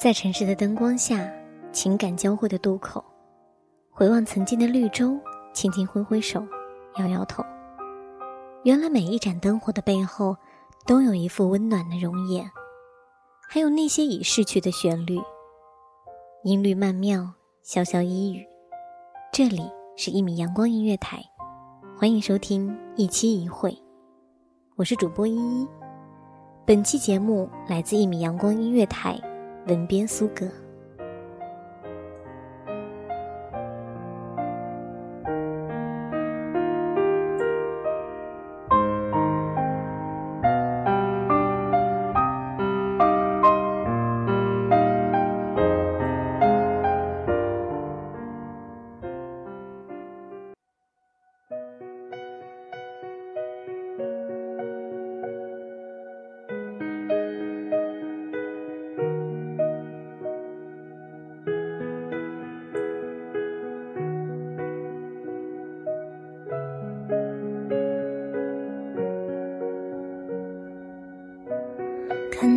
在城市的灯光下，情感交汇的渡口，回望曾经的绿洲，轻轻挥挥手，摇摇头。原来每一盏灯火的背后，都有一副温暖的容颜，还有那些已逝去的旋律。音律曼妙，潇潇一语。这里是一米阳光音乐台，欢迎收听一期一会，我是主播依依。本期节目来自一米阳光音乐台。文编苏格。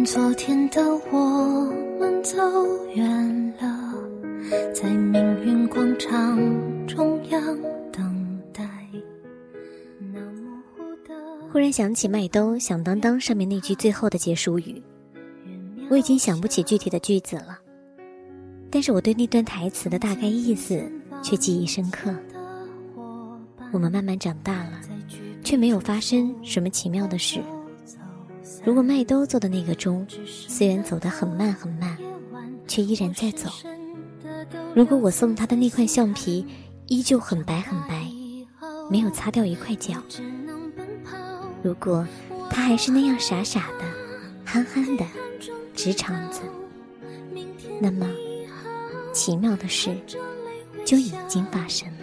昨天的我们走远了，在命运广场中央等待。忽然想起麦兜《响当当》上面那句最后的结束语，我已经想不起具体的句子了，但是我对那段台词的大概意思却记忆深刻。我们慢慢长大了，却没有发生什么奇妙的事。如果麦兜做的那个钟，虽然走得很慢很慢，却依然在走；如果我送他的那块橡皮，依旧很白很白，没有擦掉一块角；如果他还是那样傻傻的、憨憨的、直肠子，那么奇妙的事就已经发生了。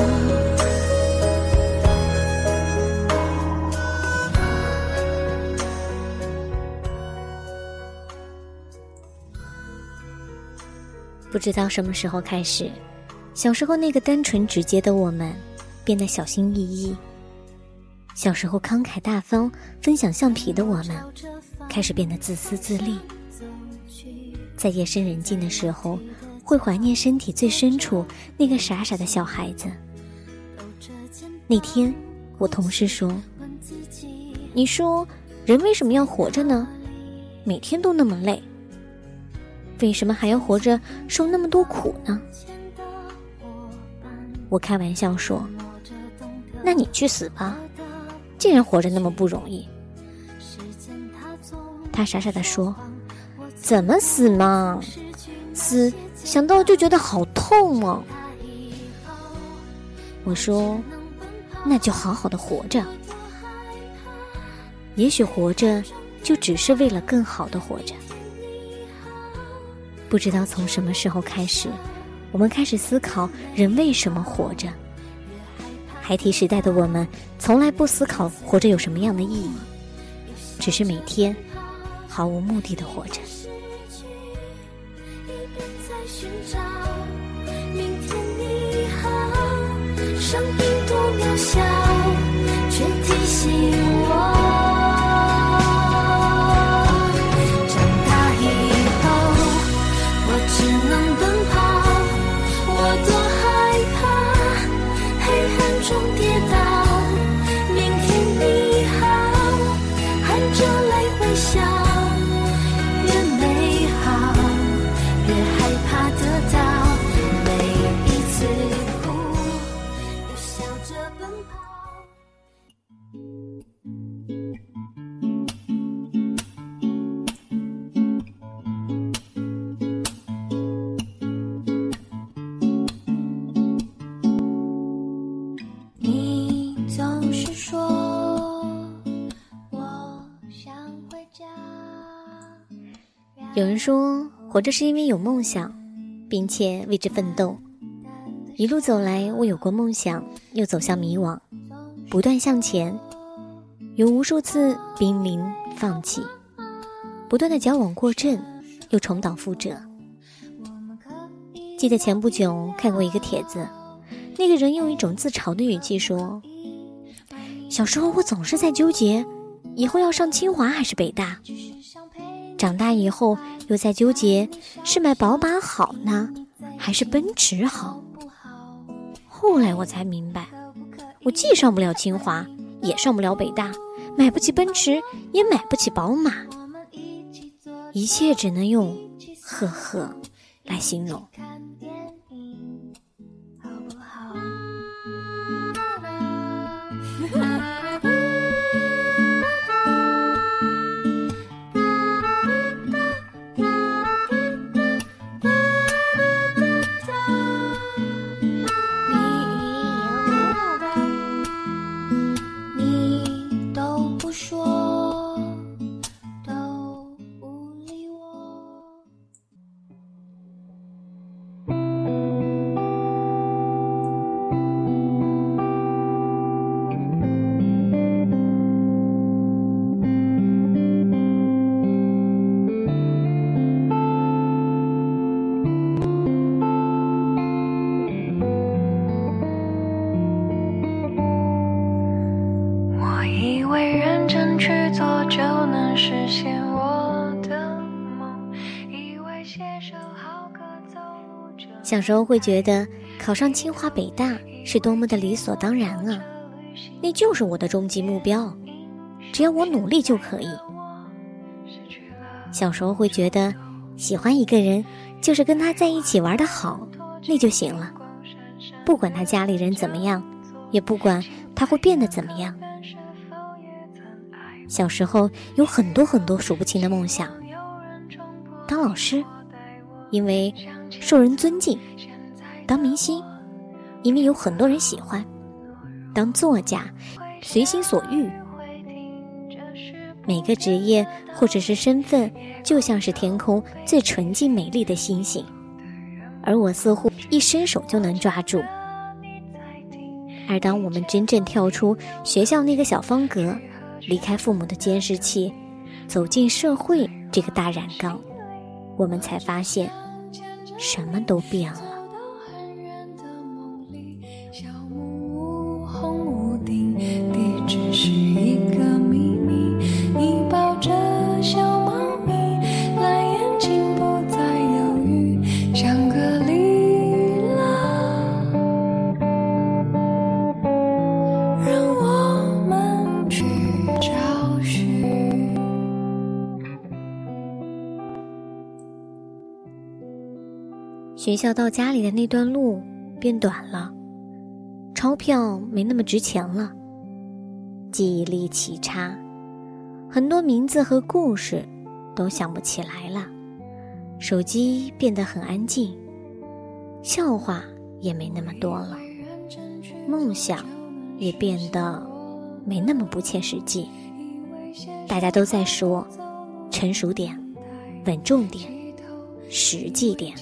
不知道什么时候开始，小时候那个单纯直接的我们，变得小心翼翼；小时候慷慨大方、分享橡皮的我们，开始变得自私自利。在夜深人静的时候，会怀念身体最深处那个傻傻的小孩子。那天，我同事说：“你说，人为什么要活着呢？每天都那么累。”为什么还要活着受那么多苦呢？我开玩笑说：“那你去死吧！既然活着那么不容易。”他傻傻的说：“怎么死嘛？死想到就觉得好痛啊！”我说：“那就好好的活着。也许活着就只是为了更好的活着。”不知道从什么时候开始，我们开始思考人为什么活着。孩提时代的我们从来不思考活着有什么样的意义，只是每天毫无目的的活着。奔跑你总是说我想回家。有人说活着是因为有梦想并且为之奋斗。一路走来，我有过梦想，又走向迷惘，不断向前，有无数次濒临放弃，不断的矫枉过正，又重蹈覆辙。记得前不久看过一个帖子，那个人用一种自嘲的语气说：“小时候我总是在纠结，以后要上清华还是北大。”长大以后又在纠结是买宝马好呢，还是奔驰好？后来我才明白，我既上不了清华，也上不了北大，买不起奔驰，也买不起宝马，一切只能用“呵呵”来形容。小时候会觉得考上清华北大是多么的理所当然啊，那就是我的终极目标，只要我努力就可以。小时候会觉得喜欢一个人就是跟他在一起玩的好，那就行了，不管他家里人怎么样，也不管他会变得怎么样。小时候有很多很多数不清的梦想，当老师，因为。受人尊敬，当明星，因为有很多人喜欢；当作家，随心所欲。每个职业或者是身份，就像是天空最纯净美丽的星星，而我似乎一伸手就能抓住。而当我们真正跳出学校那个小方格，离开父母的监视器，走进社会这个大染缸，我们才发现。什么都变了。学校到家里的那段路变短了，钞票没那么值钱了，记忆力奇差，很多名字和故事都想不起来了，手机变得很安静，笑话也没那么多了，梦想也变得没那么不切实际。大家都在说，成熟点，稳重点，实际点。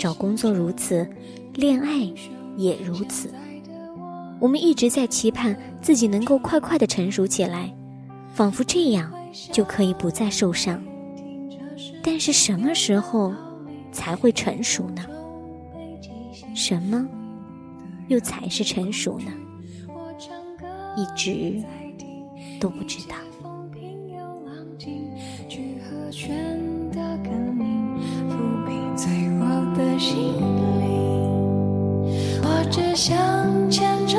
找工作如此，恋爱也如此。我们一直在期盼自己能够快快的成熟起来，仿佛这样就可以不再受伤。但是什么时候才会成熟呢？什么又才是成熟呢？一直都不知道。心里，我只想牵着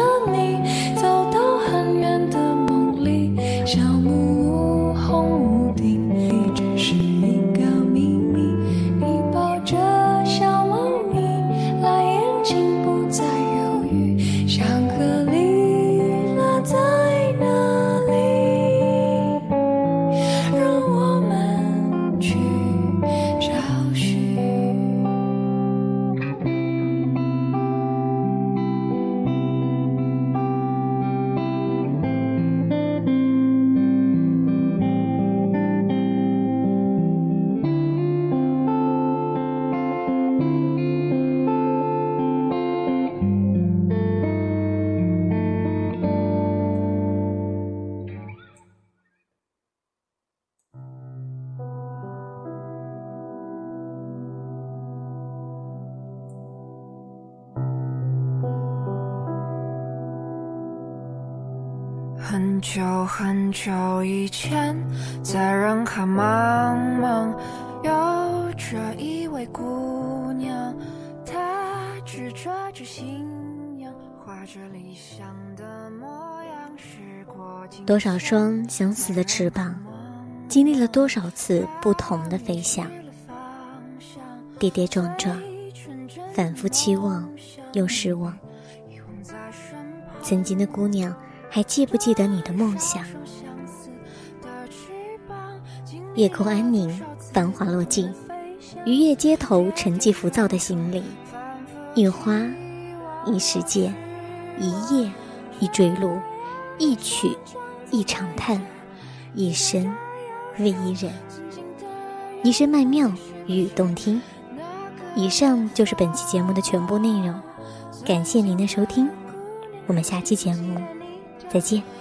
很久很久以前，在人海茫茫，有着一位姑娘，她执着着信仰，画着理想的模样。时过多少双相似的翅膀，经历了多少次不同的飞翔，跌跌撞撞，反复期望又失望。曾经的姑娘，还记不记得你的梦想？夜空安宁，繁华落尽，渔夜街头，沉寂浮躁的心里，一花，一世界，一夜，一坠落，一曲，一长叹，一生为一人，一生曼妙，语动听。以上就是本期节目的全部内容，感谢您的收听。我们下期节目再见。